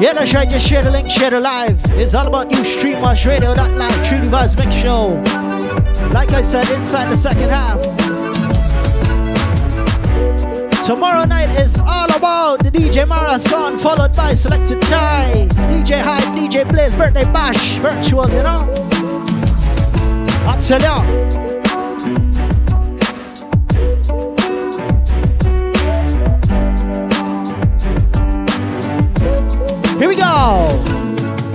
Yeah, that's right. Just share the link, share the live. It's all about you, Streamwatch Radio, that live, Trudy Vibes Mix Show. Like I said, inside the second half. Tomorrow night is all about the DJ Marathon, followed by Selected Tie, DJ Hype, DJ Blaze, Birthday Bash, virtual, you know? I tell ya. Here we go.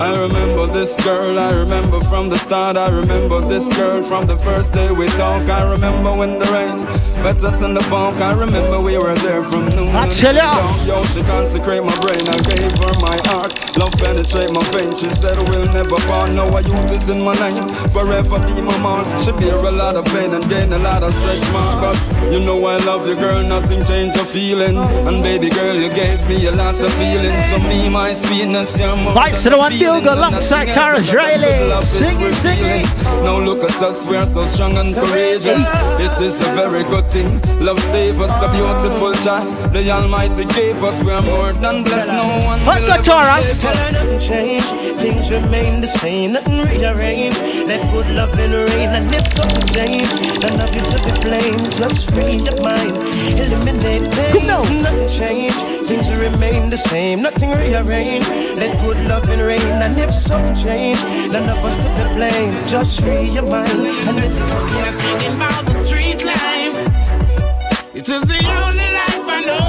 I remember this girl, I remember from the start. I remember this girl from the first day we talk. I remember when the rain met us in the park. I remember we were there from noon. I tell ya. Yo, she consecrate my brain. I gave her my heart. Love penetrate my veins. She said we'll never part. No, I youth is in my name. Forever be my man. She bear a lot of pain and gain a lot of stretch mark. But you know I love you, girl. Nothing changed your feeling. And baby girl, you gave me a lot of feelings. So me, my sweetness, your more. Vice to the one Yoga alongside Tarrus Riley. Sing it, sing it. Now look at us, we're so strong and courageous. It is a very good thing. Love save us, a beautiful child. The Almighty gave us, we're more than blessed. No one will the Taurus? Change, things remain the same, nothing rearrange. Let good love in rain, and if something change, none of you to be blamed. Just free your mind, eliminate pain. Nothing change, things remain the same, nothing rearrange. Let good love in rain, and if something change, none of us to be blamed. Just free your mind and let We are singing about the street life. It is the only life I know.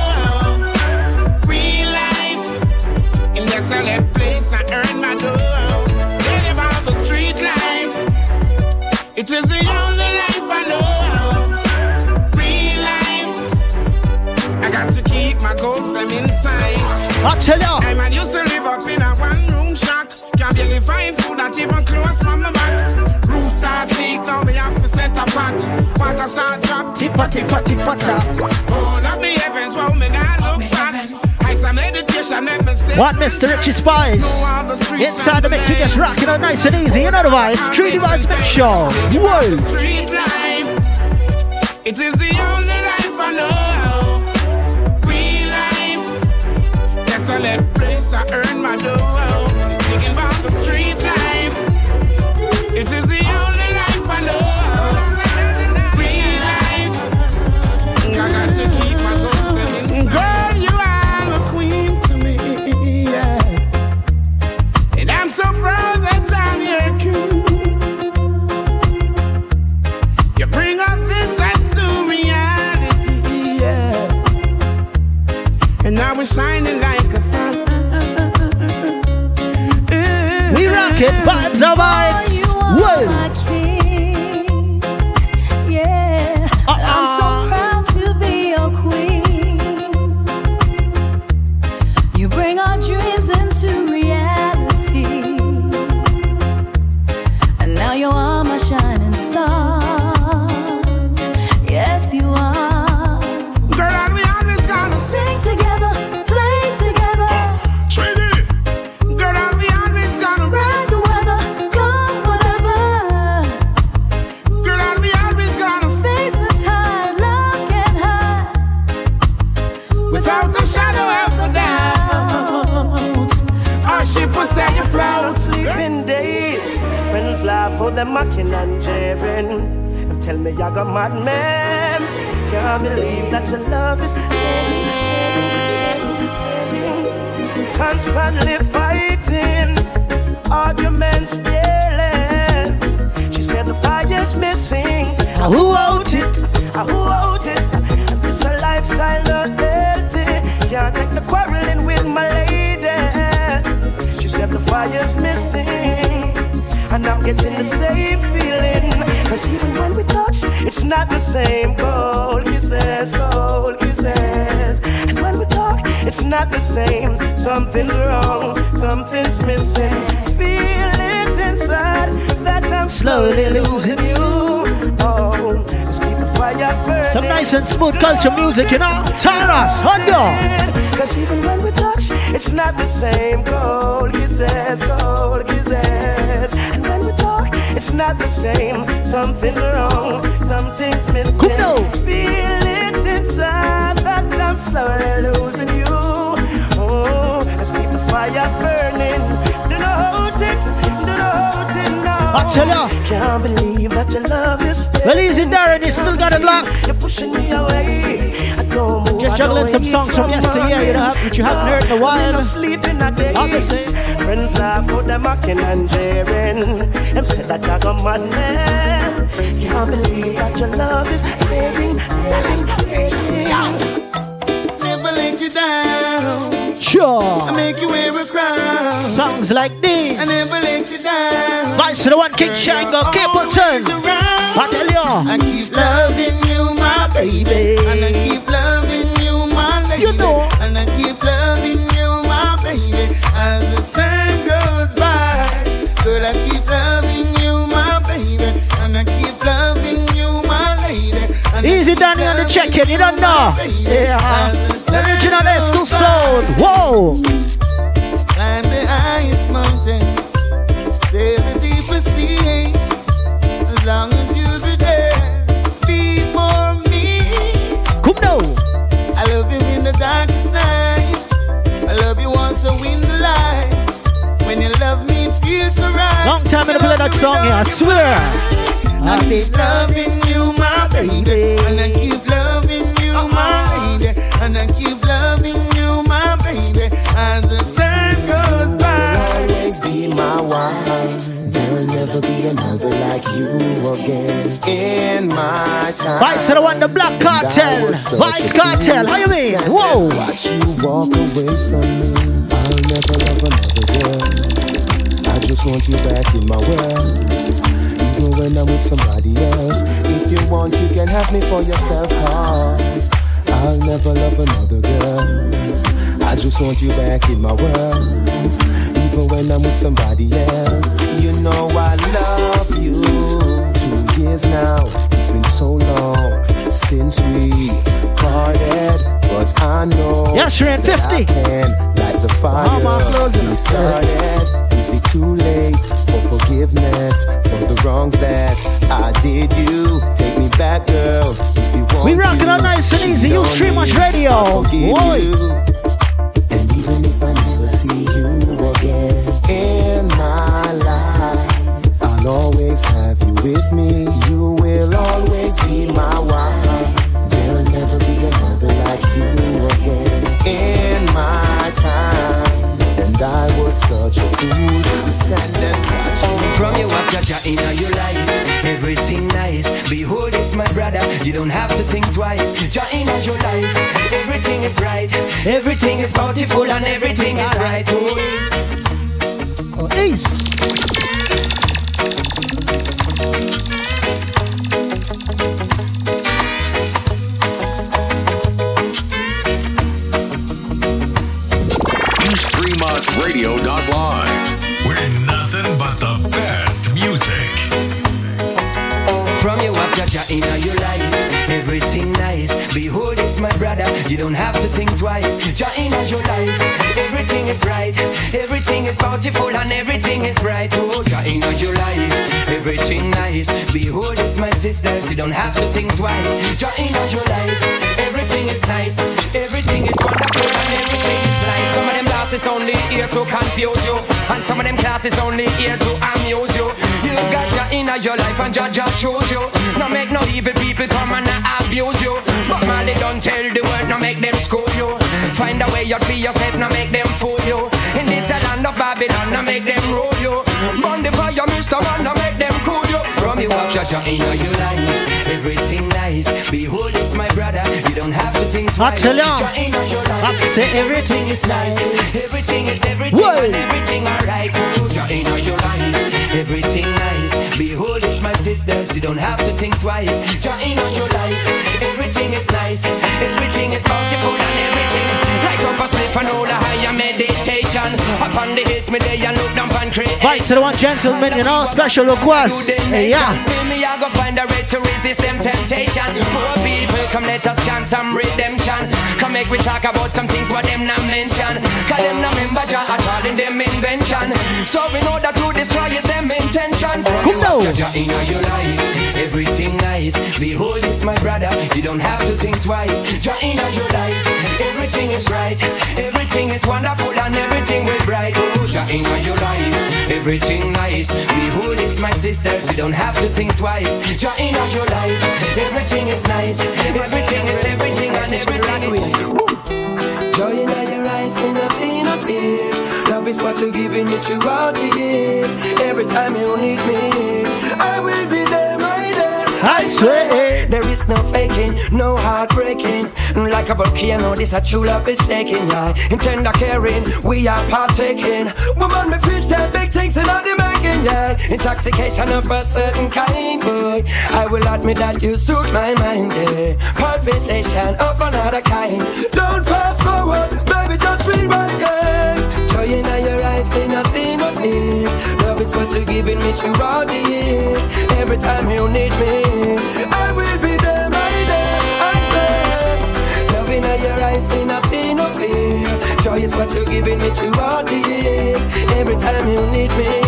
Real life. In the select place, I earn my dough. Tell about the street life. It is the only life I know. Real life. I got to keep my goals them inside. I tell ya. I man used to live up in a one room shack. Can't barely find food that even close from my back. Room start leak, now me have to set a pot. Water start drop. Tippa, tippa, tippa, tap. Oh, love me heavens, wow, me now look back. I some meditation, let me stay. What, Mr. Richie Spice? Inside the mix, we just rocking out nice and easy. You know the vibe. Trudy Vibes Mix Show. Whoa. It is the only life I know. Real life. Desolate place, I earn my dough. Rockin' vibes are vibes. Whoa. and smooth culture music, you know? Turn us. Cause even when we touch, it's not the same. Cold kisses, cold kisses. And when we talk, it's not the same. Something's wrong, something's missing. Come now. Feel it inside that I'm slowly losing you. Oh, let's keep the fire burning. Do not hold it, do not hold it now tell ya. Can't believe that your love is Well, easy, Darren, you still got it locked. You're pushing me away. I don't move, Just juggling some songs from yesteryear, you know, which you haven't heard in a while. no sleep in a day. Obviously. Friends laugh out them mocking and jeering. Them say that you're a madman. Can't believe that your love is fading, fading, fading. Sure. I make you wear a crown. Songs like these. I never let you down. Vice to the one King Shango, Capleton. I tell you. I keep loving you, my baby. And I keep loving you, my lady. You know. And I keep loving you, my baby. As the time goes by. Girl, I keep loving you, my baby. And I keep loving you, my lady. And Easy Danny on the check-in, you don't know. Yeah. The Original time S2 sound. Whoa. Climb the highest mountain, sail the deepest sea. As long as you'll be there, be for me. Come now. I love you in the darkest night. I love you in the light. When you love me, it feels so right. Long time in the play that song, yeah, I swear. I keep loving you, my baby. You again. In my time. Vice to the one, the Black Cartel. Vybz Kartel, how you mean? Whoa. Watch you walk away from me. I'll never love another girl. I just want you back in my world. Even when I'm with somebody else. If you want, you can have me for yourself, cause I'll never love another girl. I just want you back in my world. Even when I'm with somebody else. You know I love you. Years now, it's been so long since we parted. But I know Yes, that I 50. can light the fire. Come on, close it. we started. Is it too late for forgiveness for the wrongs that I did you? Take me back, girl. If you want We rocking to. out nice and easy. You stream much radio. I'll forgive Oi. you. And even if I never see you again in my life, I'll always have with me. You will always be my wife. There'll never be another like you again in my time. And I was such a fool to stand and watch you. From you up, Jaja, in your life, everything nice. Behold, it's my brother, you don't have to think twice. Jah in your life, everything is right, everything is bountiful, and everything is right. Oh, Oh, bountiful, and everything is bright. Oh, Jah in your life, everything nice. Behold, it's my sisters, you don't have to think twice. Jah in your life, everything is nice, everything is wonderful, and everything is right. Classes only here to confuse you, and some of them classes only here to amuse you. You got Jah in your life, and Jah Jah choose you. No make no evil people come and abuse you. But Molly don't tell the world, no make them school you. Find a way out for yourself, no make them fool you. In this land of Babylon, no make them rule you. Burn the fire, Mr. Man, no make them cool you. From you up, Jah Jah in your life, everything nice. Behold, it's my brother, you don't have to think twice. tell ya. Jah in your life, I say everything is nice. Everything is everything, Whoa. and everything alright. Jah in your life, everything nice. Behold, it's my sisters, you don't have to think twice. Jah in your life, everything is nice. Everything is bountiful and everything. Light up a spliff and all a higher meditation. Upon the hits, me day and look down on creation. Vice to the one gentleman, you know, special request. Yeah. Let us chant some redemption. Come make we talk about some things what them not mention. Cause them not member Jah at all in them invention. So we know that to destroy is them intention. Come now. Jah Jah in your life, everything nice. Behold, it's my brother, you don't have to think twice. Jah in your life, everything is right, everything is wonderful and everything will bright. Oh, Jah in your life, everything nice. Behold, it's my sisters, you don't have to think twice. Jah in your life, everything is nice, everything is everything and everything is. Joy in your eyes, when I see no tears. Love is what you're giving me throughout the years. Every time you need me, I will be. I swear. There is no faking, no heartbreaking. Like a volcano, this a true love is shaking. Yeah, in tender caring, we are partaking. Woman, me feel say big things in the making. Yeah, intoxication of a certain kind. Boy, I will admit that you suit my mind. Yeah, palpitation of another kind. Don't fast forward, baby, just rewind. Yeah, joy in your eyes, they not see no. You're giving me throughout the years. Every time you need me, I will be there, my dear. I say, love in your eyes, they not see no fear. Joy is what you're giving me throughout the years. Every time you need me,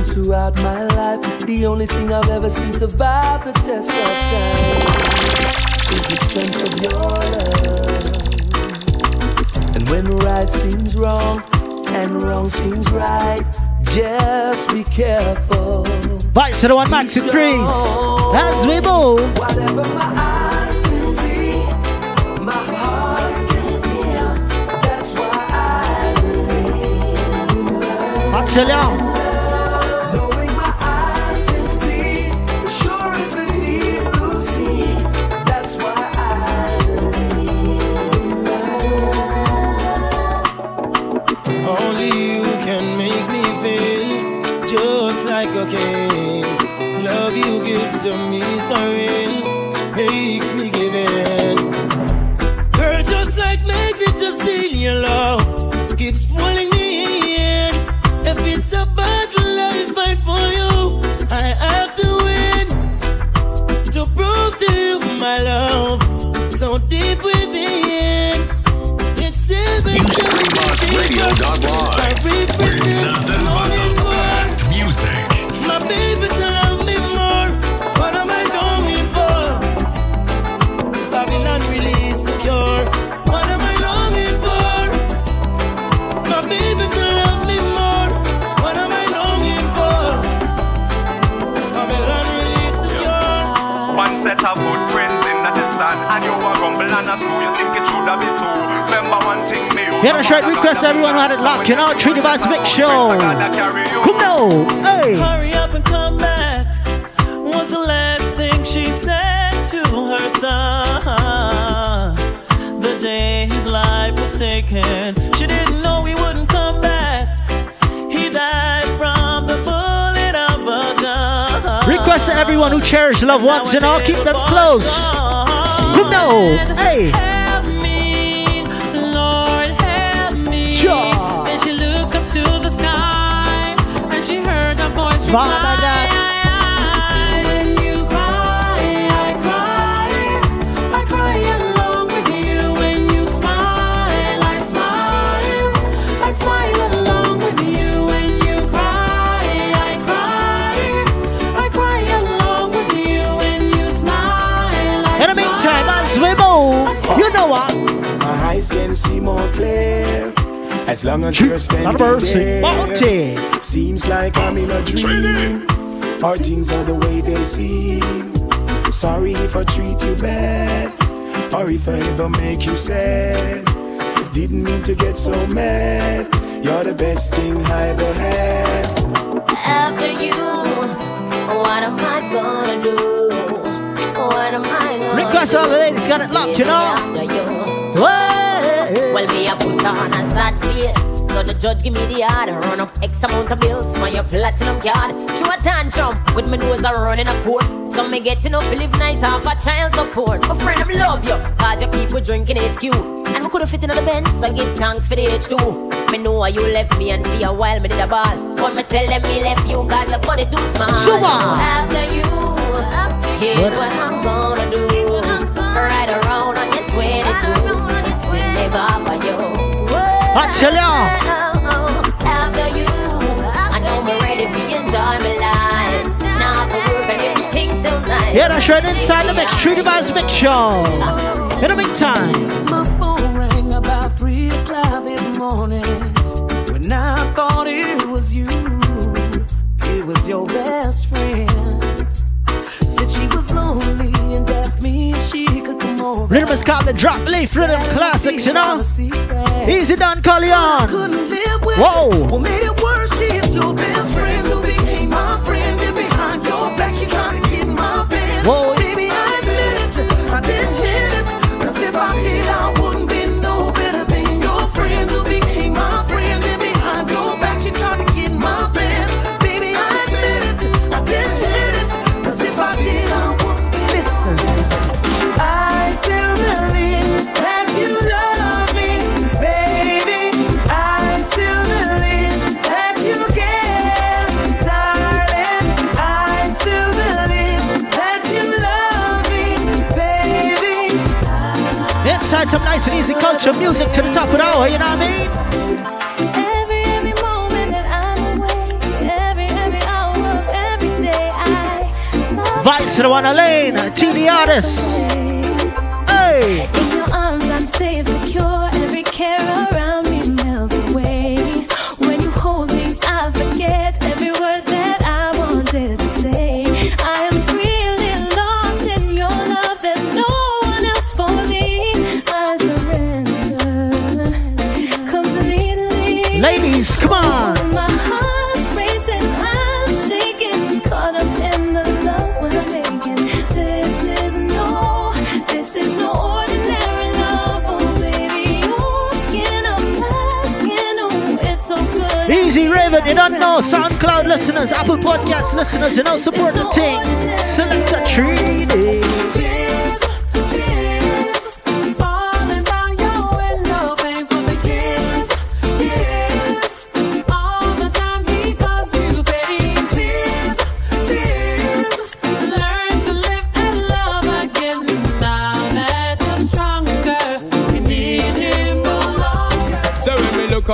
throughout my life. The only thing I've ever seen survive the test of time is the strength of your love. And when right seems wrong and wrong seems right, just be careful. Vibes to the one Maxi Priest. As we move. Whatever my eyes can see, my heart can feel. That's why I believe. Yeah, that's right. Request everyone who had it locked. You know, Treaty Vibes Mix Show. Come now. Hey. Hurry up and come back. Was the last thing she said to her son. The day his life was taken. She didn't know he wouldn't come back. He died from the bullet of a gun. Request to everyone who cherished loved ones and all keep them close. Come now. Hey. We move, you know what? My eyes can see more clear. As long as Truth, you're standing mercy. there. Seems like I'm in a dream. Or things are the way they seem. Sorry if I treat you bad, or if I ever make you sad. Didn't mean to get so mad. You're the best thing I ever had. After you, what am I gonna do? What am I gonna Request do? all the ladies got it locked, you know? After you. Hey. Well, me a put on a sad face. So the judge give me the order. Run up X amount of bills for your platinum card. Through a tantrum with my nose a running a court. So me get to know to live nice half a child support. My friend, I love you. Cause your people drinking HQ. And we could have fit in the Benz. So give thanks for the H2. Me know why you left me and for a while me did a ball. But me tell them me left you cause the body too small. Sugar. After you, here's what I'm gonna do. Right around on your 22. Never. I tell ya. You, I know I'm ready for you enjoy my life. Now for work and everything's still nice. Yeah, that's right inside the mix. Treaty by the mix show. In the meantime, My phone rang about three o'clock this morning. When I thought it was you, it was your best friend. Me if she could come over. Rhythm is called the Drop Leaf Rhythm Classics, you know? Easy done, Callion. Couldn't live with Whoa. What made it worse, she is your best friend culture music to the top of the hour, you know what I mean? Every, every moment that I'm away, every, every hour of every day, I love Vibes to the one lane, T the artist. Hey! Come on! My heart's racing, I'm shaking, caught up in the love we're making. This is no, this is no ordinary love, oh baby. Your skin on my skin, oh it's so good. Easy Raven, you don't know. SoundCloud listeners, Apple Podcast listeners, you know, support the thing. Select a 3D.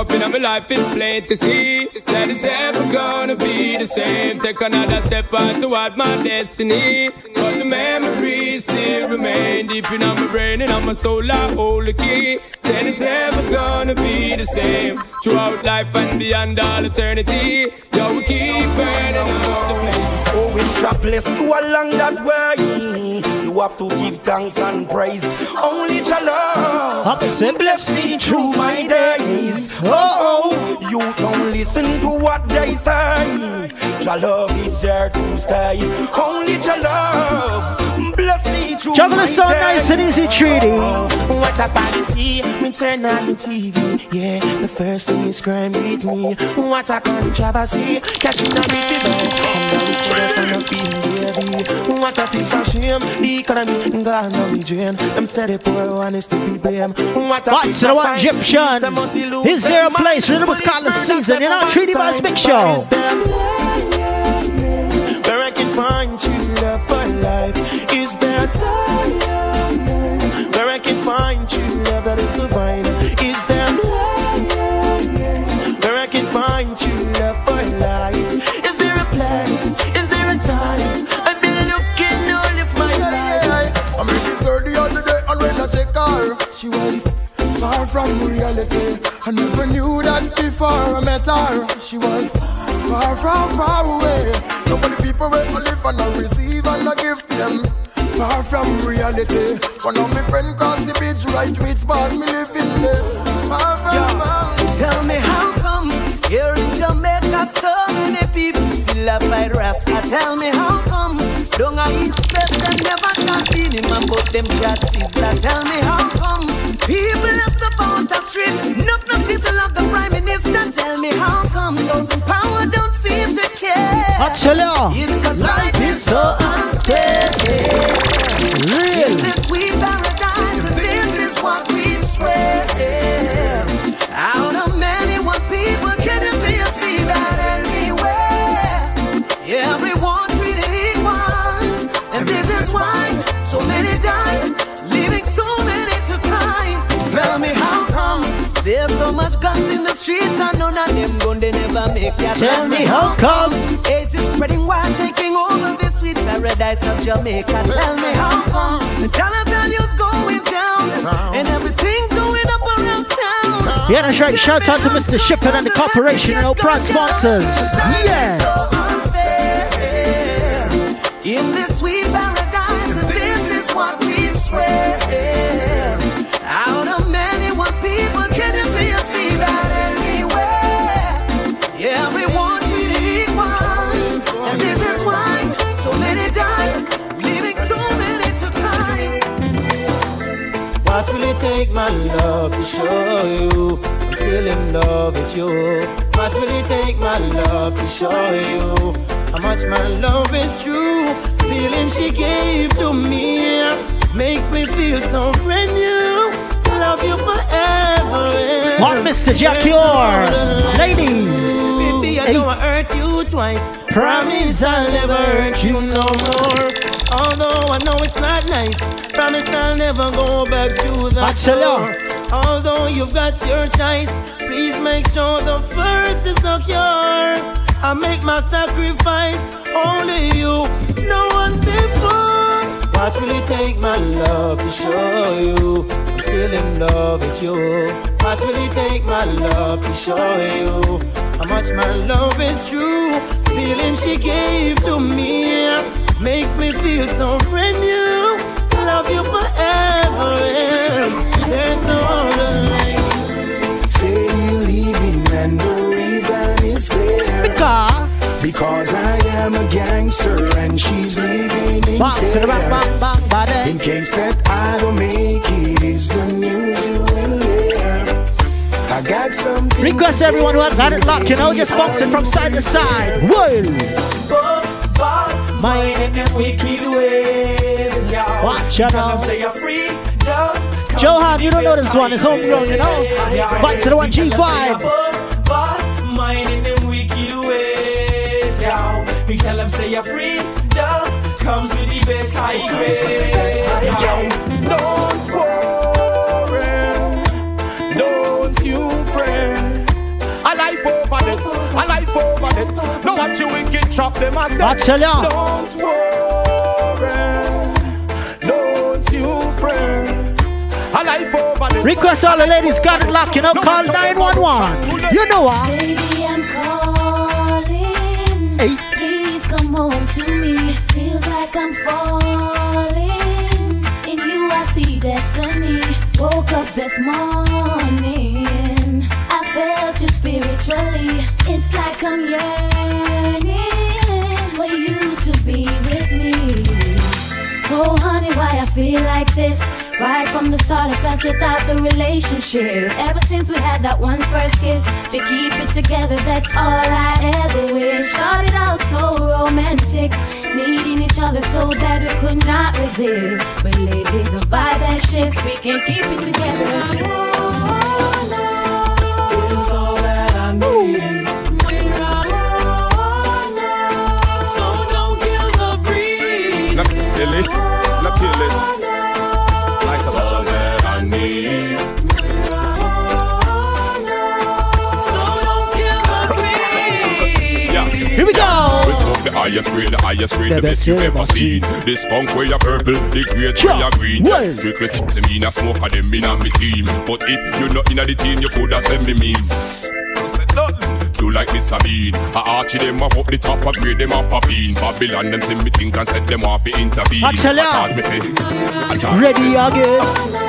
Me in my life, is plain to see that it's ever gonna be the same. Take another step on toward my destiny. But the memories still remain deep in my brain and on my soul. I hold the key. Then it's never gonna be the same. Throughout life and beyond all eternity. Yo, we keep burning out the flame. Oh, it's a bless you along that way. You have to give thanks and praise. Only love. Up say bless me through my days. Oh, oh, you don't listen to what they say. Love is here to stay. Only your me Juggler so nice and easy treaty. What a policy, me turn on the TV. Yeah, the first thing is crime with me. What a controversy, catching a bit of I'm down the street and I'm feeling baby. What a piece of shame, the economy gone down the drain. Them say the poor one is to be blamed. What a piece the of sign, Egyptian. some must lose Is there a place? Rhythm was called the season, you know? not Treaty Vibes Big Show. Where I can find true love for life? Is there time from reality. I never knew that before I met her. She was far far, far away. Nobody people I live and I receive and I give them. Far from reality. One of my friend cross the bridge right which part me live in there. Far from far. Tell me how come here in Jamaica so many people still a fight Rasta? Tell me how come don't I expect them never can feel him but them chat Caesar. Tell me how come people are support the street. Not no to love the prime minister. Tell me how come those in power don't seem to care. Ya, It's 'cause life is so unfair. Real. Streets and none of them gun they never make ya. Tell me how come. AIDS is spreading wild, taking over this sweet paradise of Jamaica. Tell me how come the dollar value's going down and everything's going up around town. Yeah, that's right. Shout out to Mr. Shipper and the corporation and all proud sponsors. Yeah. Show you I'm still in love with you? What will it take, my love, to show you how much my love is true? The Feeling she gave to me makes me feel so brand new. Love you forever. On Mr. Jackie Orr. Ladies. Baby, I know I hurt you twice. Promise I'll never hurt you no more. Although I know it's not nice. Promise I'll never go back to the I tell ya. door. Although you've got your choice, please make sure the first is secure. I make my sacrifice, only you, no one before. What will it take, my love, to show you I'm still in love with you? What will it take, my love, to show you how much my love is true? The Feeling she gave to me makes me feel so brand new. Love you forever, eh? Because Because I am a gangster and she's leaving in Box it, bang, bang, bang, bang, In case that I don't make it is the news you will hear. I got something Request everyone who tell has got it locked, you know, just bounce it from side to side. Whoa! Mine in them wicked ways. Watch out now. Say you're free. Johan, you don't know this one. It's homegrown, you know. Bites to the one G5. Comes with the best high grade, yeah. Don't worry, don't you fret. A life over it, a life over it. No what you wicked trap them a say. I tell. Don't worry, don't you fret. A life over it. Request all the ladies got it locked, you know. Call 911. You know what? Baby, I'm calling. Hey. Please come home to me. Feels like I'm falling. In you, I see destiny. Woke up this morning. I felt you spiritually. It's like I'm yearning for you to be with me. Oh, honey, why I feel like this? Right from the start, I felt it type the relationship. Ever since we had that one first kiss, to keep it together, that's all I ever wish. Started out so romantic, needing each other so that we could not resist. But lately, the vibe has shifted, we can keep it together. Is all that I need. So don't kill the breed. Not kill it, not kill it. Highest grade, the highest grade, The the best you you ever seen. This punk way a purple, the Sure. way a green. Strictly say me a smoke of them in a me team. But if you not inna the team, you coulda send me nothing. Do like Miss Sabine. I archie them up up the top, I grade them up a bean. Babylon them see me think and said them off to intervene. I tell ya. charge me I Ready again.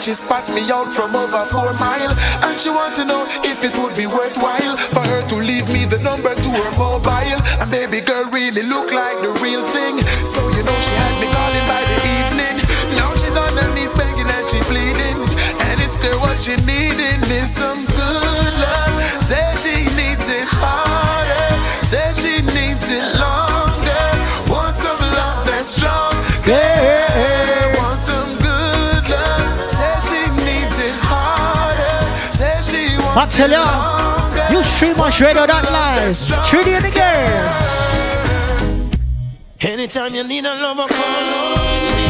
She spot me out from over four mile. And she want to know if it would be worthwhile For her to leave me the number to her mobile. And baby girl really look like the real thing. So you know she had me calling by the evening. Now she's on her knees begging and she pleading. And it's clear what she needing is some good love. Say she needs it harder I wants tell ya, you stream on radio that live. Treaty in the game. Anytime you need a lover, call on me.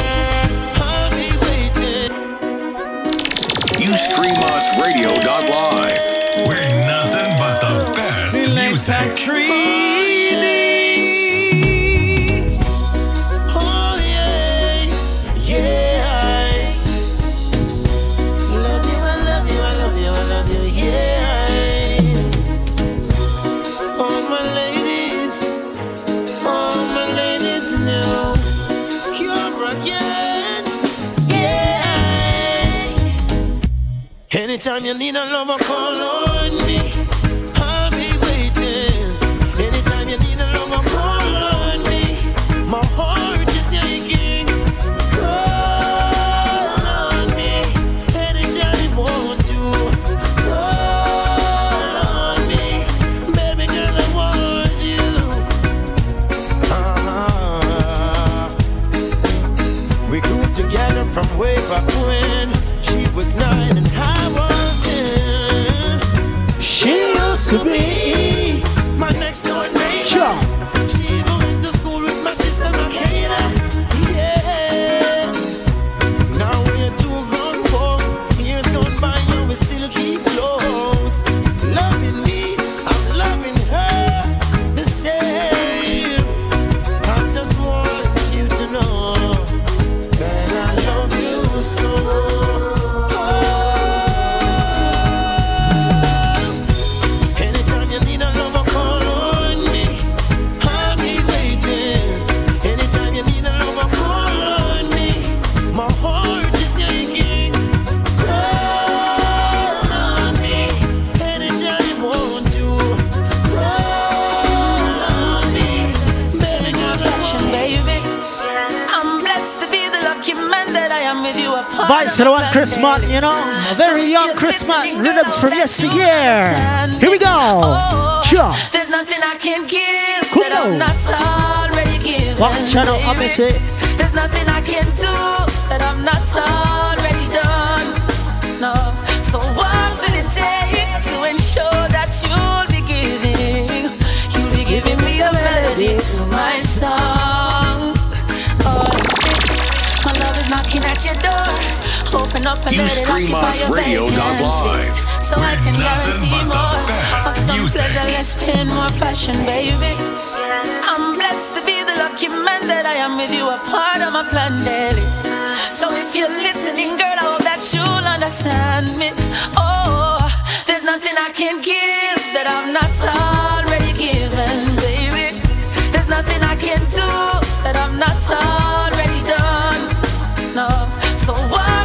I'll be waiting. You stream us radio.live. We're nothing but the best music. Anytime you need a lover, call on me. I'll be waiting. Anytime you need a lover, call on me. My heart is aching. Call on me. Anytime you want to. Call on me. Baby girl, I want you. Ah. We grew together from way back when she was nine and I was ten. She used to be you apart. Vice to the one Chris Martin, you know? A very young Chris Martin, rhythms from yesteryear. Here we go. Sure. There's nothing I can give Come that I'm not already given. I baby. miss. There's nothing I can do that I'm not up and You let it occupy your vacancy. So I can guarantee more of some pleasure, less pain, more passion, baby. I'm blessed to be the lucky man that I am with you, a part of my plan daily. So if you're listening, girl, I hope that you'll understand me. Oh, there's nothing I can give that I'm not already given, baby. There's nothing I can do that I'm not already done. No. So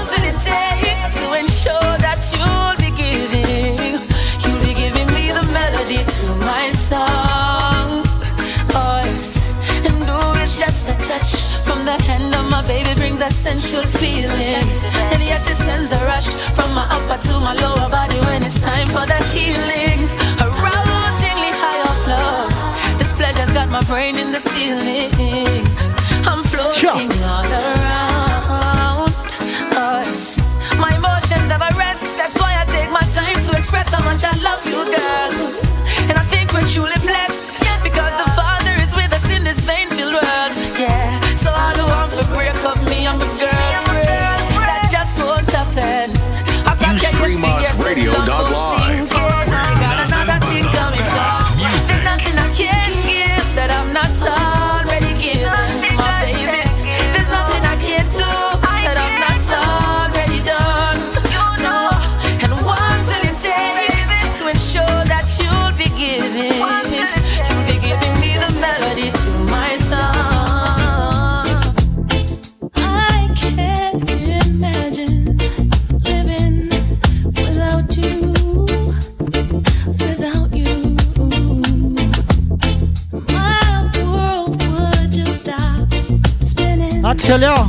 what will it take to ensure that you'll be giving, you'll be giving me the melody to my song? Oh yes, and do it just a touch from the hand of my baby brings a sensual feeling. And yes, it sends a rush from my upper to my lower body when it's time for that healing. A rousingly high of love. This pleasure's got my brain in the ceiling. I'm floating all around us. My emotions never rest. That's why I take my time to express how much I love you, girl. And I think we're truly blessed because the Father is with us in this vain-filled world. Yeah. So all who want to break up tell y'all.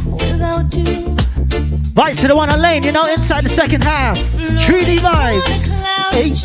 Vibes to the one on lane, you know, inside the second half. 3D vibes. Each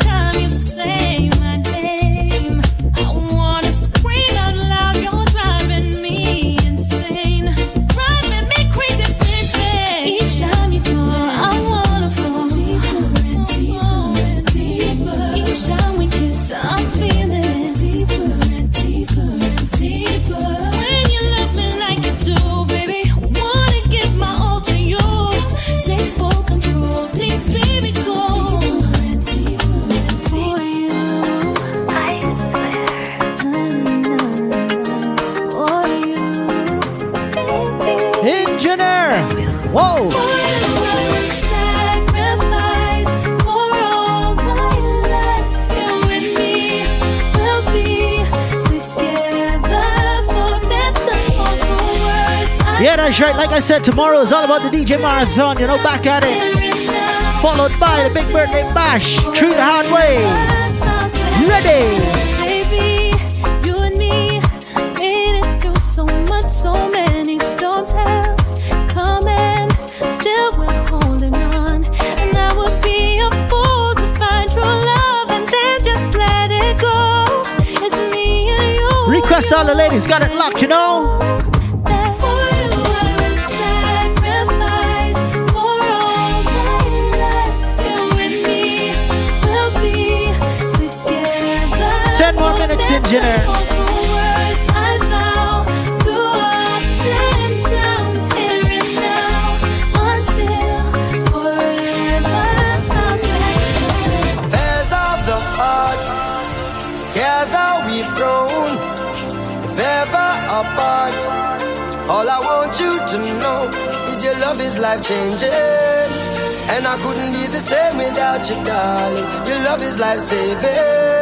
that's right. Like I said, tomorrow is all about the DJ Marathon. You know, back at it. Followed by the big birthday bash. True the hard way. Ready. Baby, you and me made it through so much, apart, all I want you to know is your love is life changing. And I couldn't be the same without you, darling. Your love is life saving.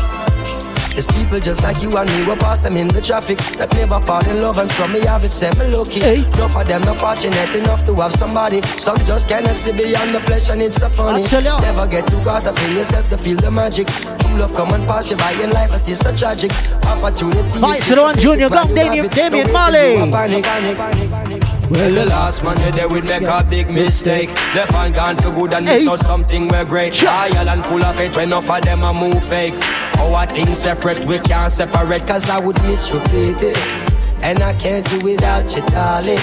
There's people just like you and me, we pass them in the traffic that never fall in love, and some me have it, say me lucky. Enough of them not fortunate enough to have somebody. Some just cannot see beyond the flesh, and it's so funny. I tell ya. Never get too caught up in yourself to feel the magic. True love come and pass you by in life, it is so tragic. Opportunity. The one junior. Gong Damian, Damian Marley. Well, the last man there would make a big mistake. Left and gone for good and miss out something we're great. Loyal and full of faith when enough of them a move fake. Oh, our things separate, we can't separate, cause I would miss you, baby. And I can't do without you, darling.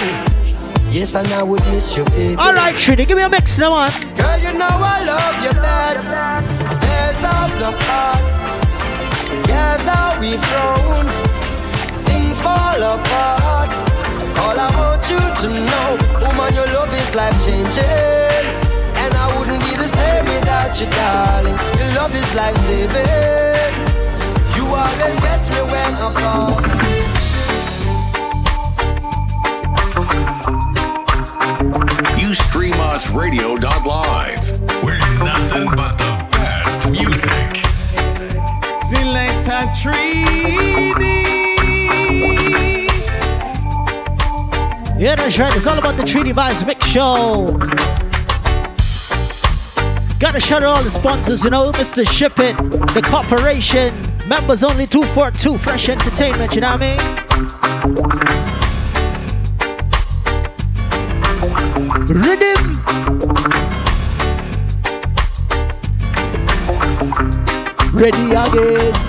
Yes, and I would miss you, baby. All right, Trini, give me a mix now, man. Girl, you know I love you bad. Affairs of the heart. Together we've grown. Things fall apart. All I want you to know, woman, your love is life changing. And I wouldn't be the same without you, darling. Your love is life saving. You always catch me when I fall. You stream us radio.live. We're nothing but the best music. Selector Treaty. Yeah, that's right. It's all about the Treaty Vibes Mix Show. Gotta shout out all the sponsors, you know, Mr. Ship It, the corporation, members only 242, Fresh Entertainment, you know what I mean? Rhythm. Ready again.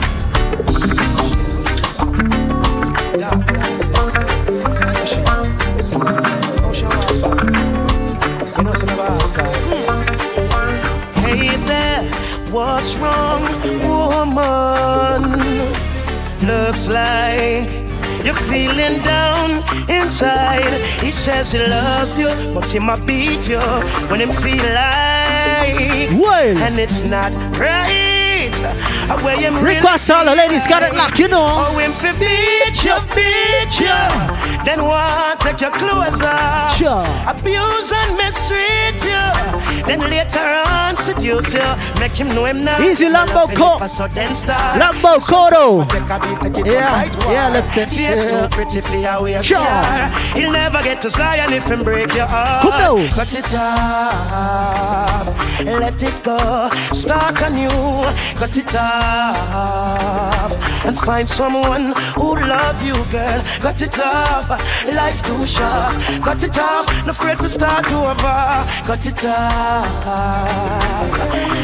What's wrong, woman? Looks like you're feeling down inside. He says he loves you, but he might beat you when him feel like. And it's not right. Request all the ladies got it locked, you know. Oh, him fi beat you, beat you. Then what? Take your clothes off. Sure. Abuse and mistreat you. Then later on seduce you. Make him know him not. Easy Lambo Co. Co- So then start. Lambo Kodo. Yeah, Yeah, left it. Face Yeah. too pretty for your way Sure. He'll never get to Zion if him break your heart. Now. Cut it off. Let it go. Start anew. Cut it off. And find someone who love you, girl. Cut it off. Life too short. Cut it off. No afraid to start over. Cut it off.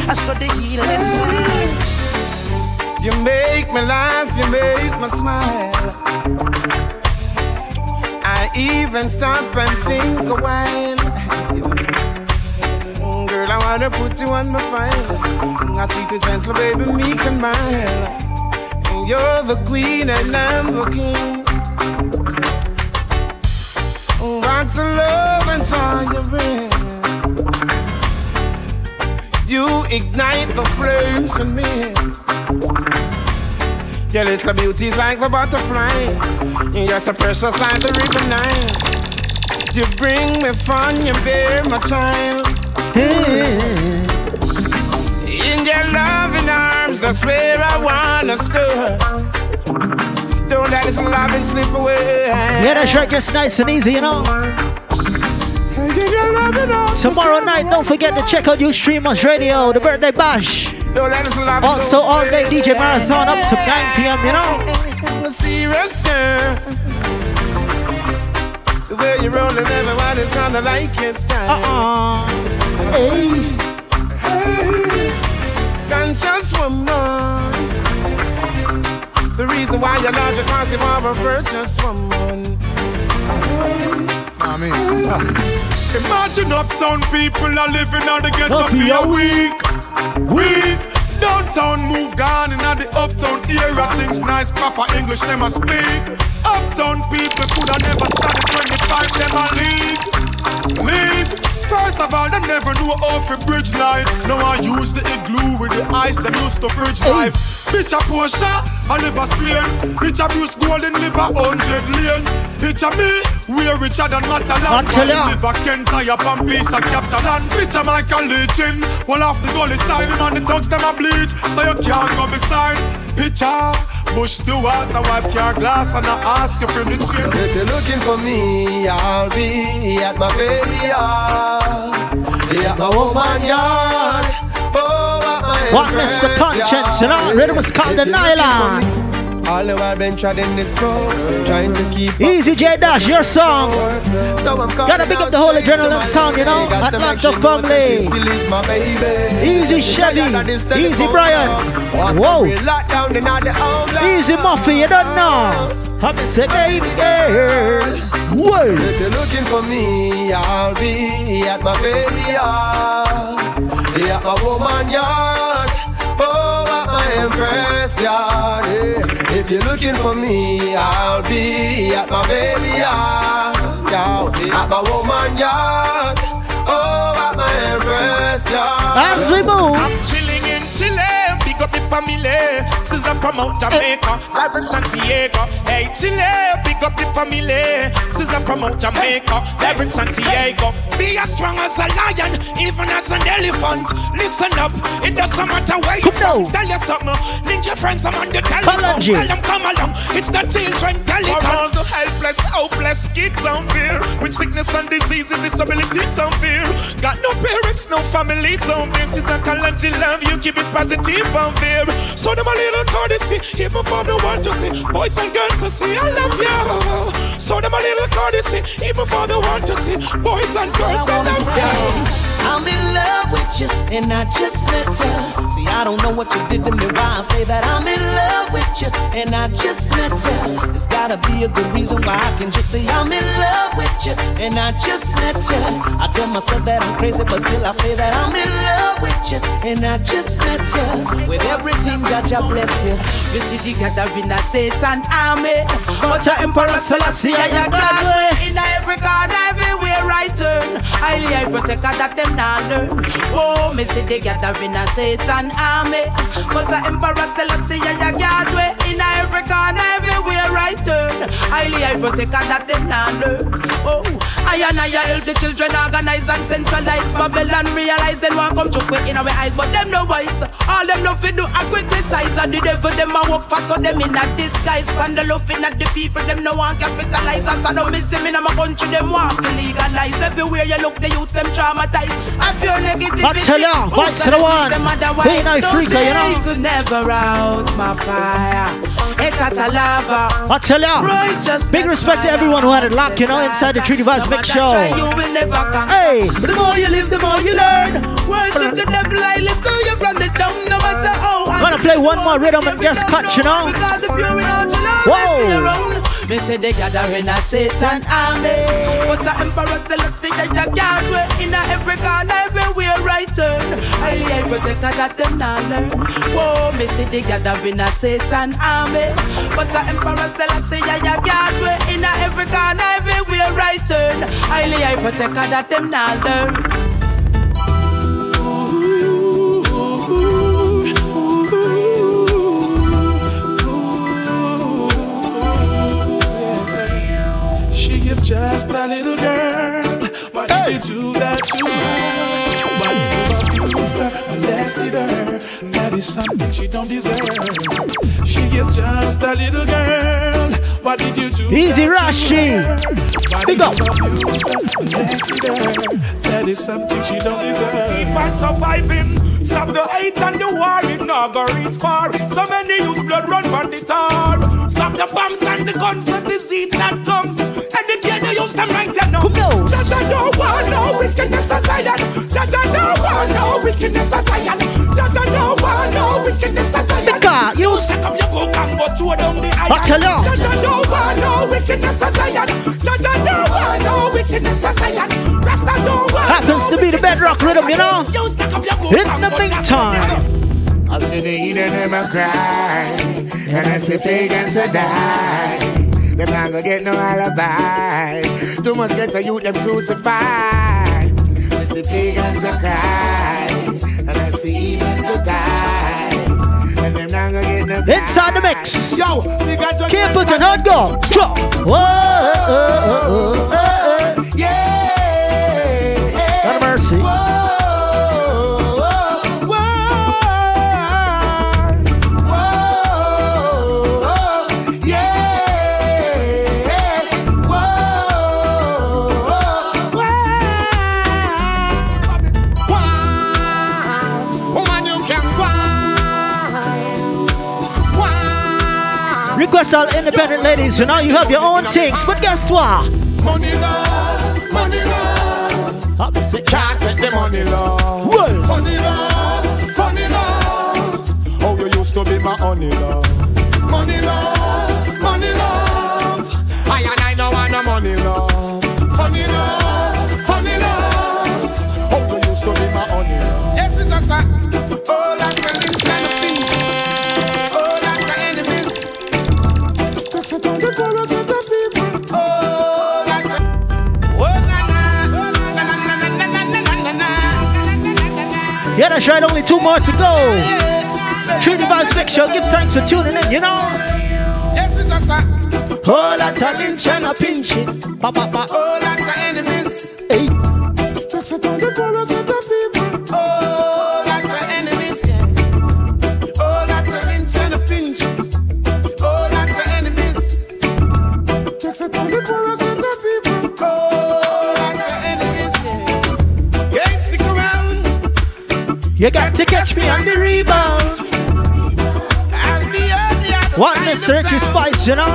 I saw the healing. You make me laugh, you make me smile. I even stop and think a while. I wanna put you on my file. I treat you gentle, baby, meek and mild. You're the queen and I'm the king. What a love and joy you bring. You ignite the flames in me. Your little beauty's like the butterfly. You're so precious like the river Nile. You bring me fun, you bear my child. In your loving arms, that's where I wanna stir. Don't let this loving slip away. Yeah, that's right, just nice and easy, you know. Tomorrow night, don't forget to check out Ustreamers Radio, the birthday bash. Don't let this loving Also, all day. DJ Marathon up to 9 p.m., you know. Serious girl. The way you're rolling, everybody's gonna like your style. Uh-uh. Hey. Hey. Woman. The reason why you love it cause you are a virtuous woman. I mean, imagine uptown people are living on the ghetto for a your week. Week. Downtown move gone in the uptown era. Things nice, proper English, them a speak. Uptown people could have never started when the times them a league. League. First of all, them never knew how to bridge light. Now I use the igloo with the ice them used to fridge oh. life. Picture Portia, I live a Spain. Picture Bruce Golding, live a hundred lane. Picture me, we're richer than Matalon. Matalon. Live a Kent tie up and piece of capture land. Picture Michael Lee-Chin, one off the gully side, him and the thugs them a bleach, so you can't go beside. Picture Butch Stewart, I wipe your glass and I ask you for the chair. If you're looking for me, I'll be at my baby yard, at my woman yard. Oh, at my What Mr. empress Conscience, you know? yard. Rhythm is called the If you're nylon. All the while been treading this road, trying to keep Easy J Dash, your song. So I'm Gotta pick up the whole adrenaline sound, you know? Atlanta family. Easy Chevy. Easy Brian. Whoa. Easy Muffy, you don't know. Happy say, baby girl. Whoa. If you're looking for me, I'll be at my baby yard, at my woman yard, at my empress yard. yeah. If you're looking for me, I'll be at my baby yard, yeah, at my woman yard, oh, at my empress yard. As we move. I'm chilling in Chile, big up the family. Sister from out Jamaica, live in Santiago. Hey, Chile, big up the family. Sister from out Jamaica, live in Santiago. Be as strong as a lion, even as an elephant. Listen up, it doesn't matter where you from. Tell you something, ninja friends, I'm on the telephone. Kalanji. Tell them come along, it's the children telephone. For all the helpless, hopeless kids out there with sickness and disease and disabilities out there. Got no parents, no families out there. Sister Kalanji love you, keep it positive out there. So them a little courtesy, even for the one to see. Boys and girls to see, I love you. So them a little courtesy, even for the one to see. Boys and girls, I love you. I'm in love with you, and I just met you. See, I don't know what you did to me. Why I say that I'm in love with you, and I just met you. There's gotta be a good reason why I can just say I'm in love with you, and I just met you. I tell myself that I'm crazy, but still I say that I'm in love with you, and I just met you. With everything that you bless you. You see the gathering of Satan army, but your Emperor Selassie, I am God. In every corner, everywhere I turn, highly I protect that them not learn. Oh, me see the gathering of Satan army, but the Emperor Selassie, I God way. In every corner, everywhere I turn, highly I protect that them not learn. Oh, I and I help the children organize and centralize Babylon realize they want come choke in our eyes, but them no wise. All them love to do I criticize and the devil them a work for so them in a disguise. The in at the people them no want capitalize. And sodomism in my country them want to legalize. Everywhere you look the youth them traumatized. A pure negativity. I tell ya, Who's vibes to the one. teach them otherwise? Queen Eye Don't Freaker, you know. say could never out my fire. It's at a lava. I tell ya, Righteousness big respect to everyone who had it locked, you know, inside the Treaty Vibes Mix Show. You will never conquer. Hey. The more you live, the more you learn. Worship the devil, I lift you from the tongue, no matter how. I'm gonna play one more rhythm and just cut, you know. Because if you're in out, you'll always Whoa. Me say they gathering a Satan army. But the Emperor Selassie, a guard way in a every corner, everywhere I turn. Highly I protect her that them not learn. Whoa, me say they gathering a Satan army. But the Emperor Selassie, a guard way in a every corner, everywhere I turn. Highly I protect her that them not learn. Just a little girl. Why did you do that to her? Why you abused her, molested her? That is something she don't deserve. She is just a little girl. Why did you do Easy that Rush to her? Why Big did up. you abuse her, molested her? That is something she don't deserve. Keep on surviving. Stop the hate and the war, it not go reach far. So many youth blood run from the tar. Stop the bombs and the guns and the seeds that come. Educate the youth, them right know. Come now. Jaja don't want no wickedness as Zion. Jaja don't want no wickedness as Zion. Jaja don't want no wickedness as Zion. Because you- Shake up your book and go throw down the iron. I tell ya. Jaja don't want no wickedness as Zion. Jaja don't want no wickedness as. Rasta don't want Happens no to be the bedrock rhythm, you know. You stack up your book In the meantime, I see the heathen them a cry, and I see pagans a die. Them not gonna get no alibi. Too much get a youth them crucified. I see pagans a cry, and I see heathens a die. And them not gonna get no inside the mix. Yo, we got to Can't put your go. Whoa, oh, oh, oh, oh, oh. All independent ladies, you know, you have your own things, but guess what? Money love, money love. Opposite. Can't take the money love. Well. Funny love, funny love. Oh, you used to be my honey love. Money love, money love. I and I no want no money love. finish right, only two more to go. Trinity Vibes Mixture, give thanks for tuning in, you know. All that challenge and a pinch it. Pa, pa, pa. All that enemies You got to catch me on the rebound. I'll be on the other What, Mr. Richie. Spice, you know?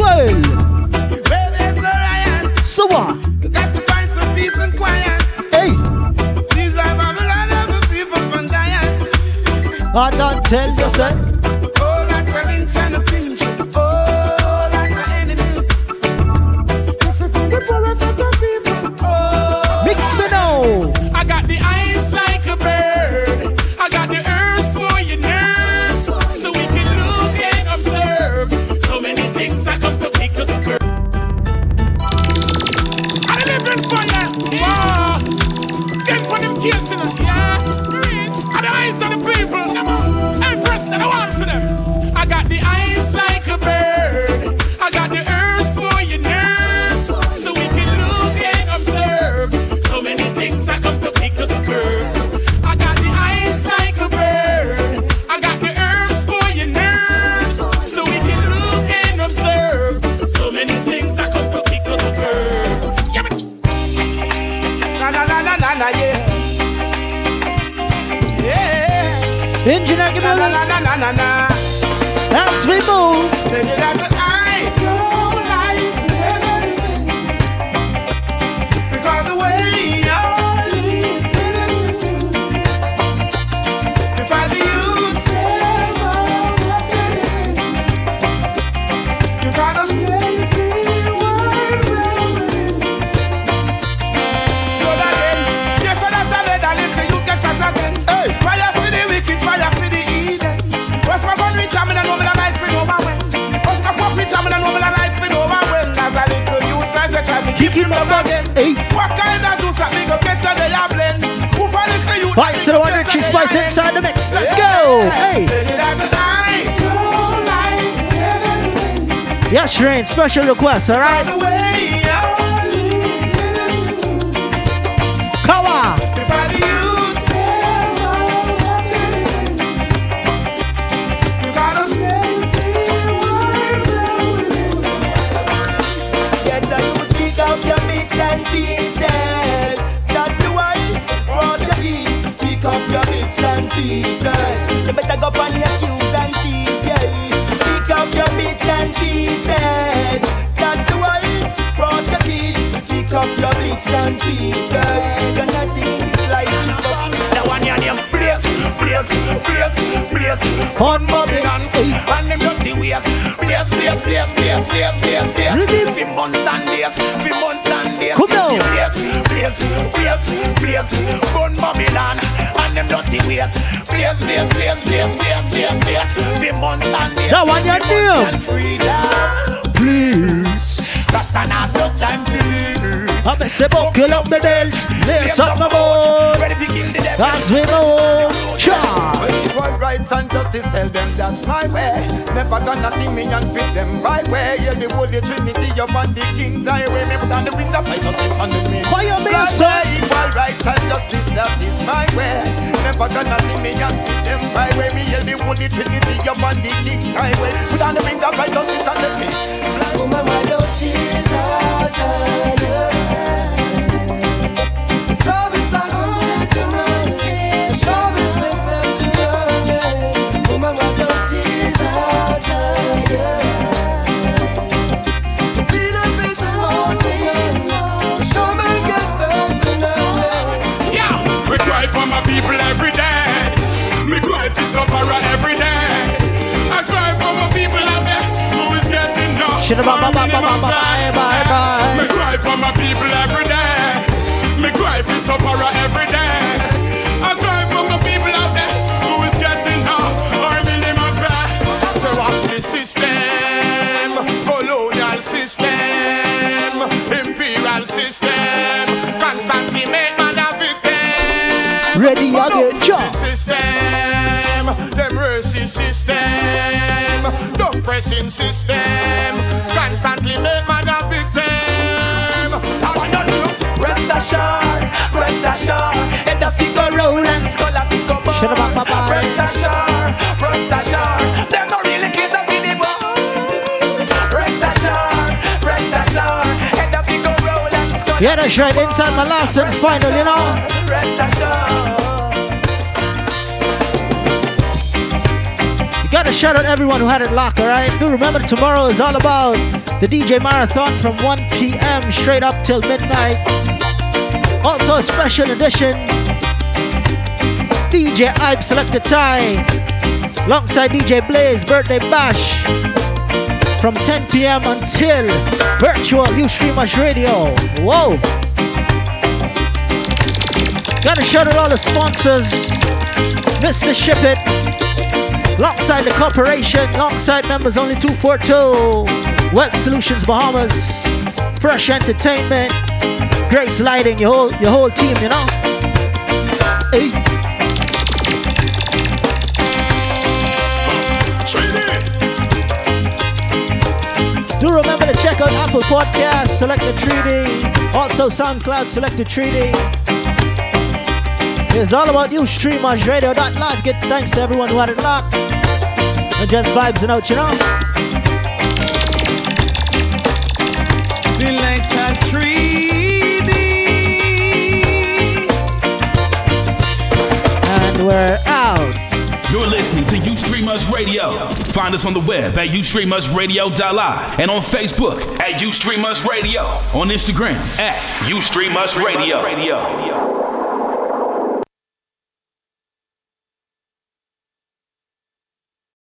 Well, Where there's no riot, so what? you got to find some peace and quiet. Hey, Seems like Babylon have the people diet. I don't tell you, son. Engineer, give me a little. As we move. Right, so the one Richie Spice inside the mix. Let's go. Hey. Yes, Rain, special request, alright? Kawa. And pieces. That's the wife, what you eat. Pick up your bits and pieces. You're nothing in this life. That one your name, Blaze, Blaze, Blaze. On Bobby. And them dirty ways. Blaze, blaze, blaze, blaze, blaze, blaze, blaze. Rhythm. For months and days, for months and days. Come down. Blaze, blaze, blaze, blaze. Burn Babylon and them dirty ways. Blaze, blaze, blaze, blaze, blaze, blaze, blaze. For months and days. That one you do. months and freedom. Please. Rasta not no time, please. I'm a say buckle up the belt. Lace up my boat. Ready to kill the devil. As we move. Cha. Equal rights and justice, tell them that's my way. Never gonna see me and fit them right way. Yeah, the Holy Trinity up on the King's Highway. Me put on the wings of fight up this under me. Fire me, Fly son. way, Equal rights and justice, that is my way. Never gonna see me and fit them right way. Me yeah, the Holy Trinity up on the King's Highway. Put on the wings of fight up this under me. Fly Oh, mama, those tears are tired. Sufferer every day. I cry for my people out there who is getting no ba- bye, bye, bye. Me cry for my people every day. Me cry for sufferer every day. I cry for my people out there who is getting no or minimum pay. So what the system, colonial system, imperial system, constantly make man a victim. Ready again, The cha. system, them oppressing system. Constantly make man a victim. Rest assured, rest assured, head a figure roll and skull a figure burn. Shut up, Papa. Rest assured, rest assured, them no really care to be the boy. Rest assured, rest assured, head a figure roll and skull. Yeah, that's right. Inside my last and final, you know. Rest assured. Gotta shout out everyone who had it locked, alright? Do remember tomorrow is all about the DJ Marathon from 1 p.m. straight up till midnight. Also a special edition DJ Ibe Selected Tie alongside DJ Blaze Birthday Bash from 10 p.m. until virtual Ustreamers Radio. Whoa! Gotta shout out all the sponsors. Mr. Ship It, alongside the corporation, alongside members only 242, Web Solutions Bahamas, Fresh Entertainment, Grace Lighting, your whole your whole team, you know. Hey. Do remember to check out Apple Podcasts, Select the Treaty, also SoundCloud, Select the Treaty. It's all about you, streamers, radio. streamersradio.live. Get thanks to everyone who had it locked. And just vibes and out, you know. Select a treaty. And we're out. You're listening to Ustreamers Radio. Find us on the web at ustreamersradio.live and on Facebook at Ustreamers Radio. On Instagram at Ustreamers Radio.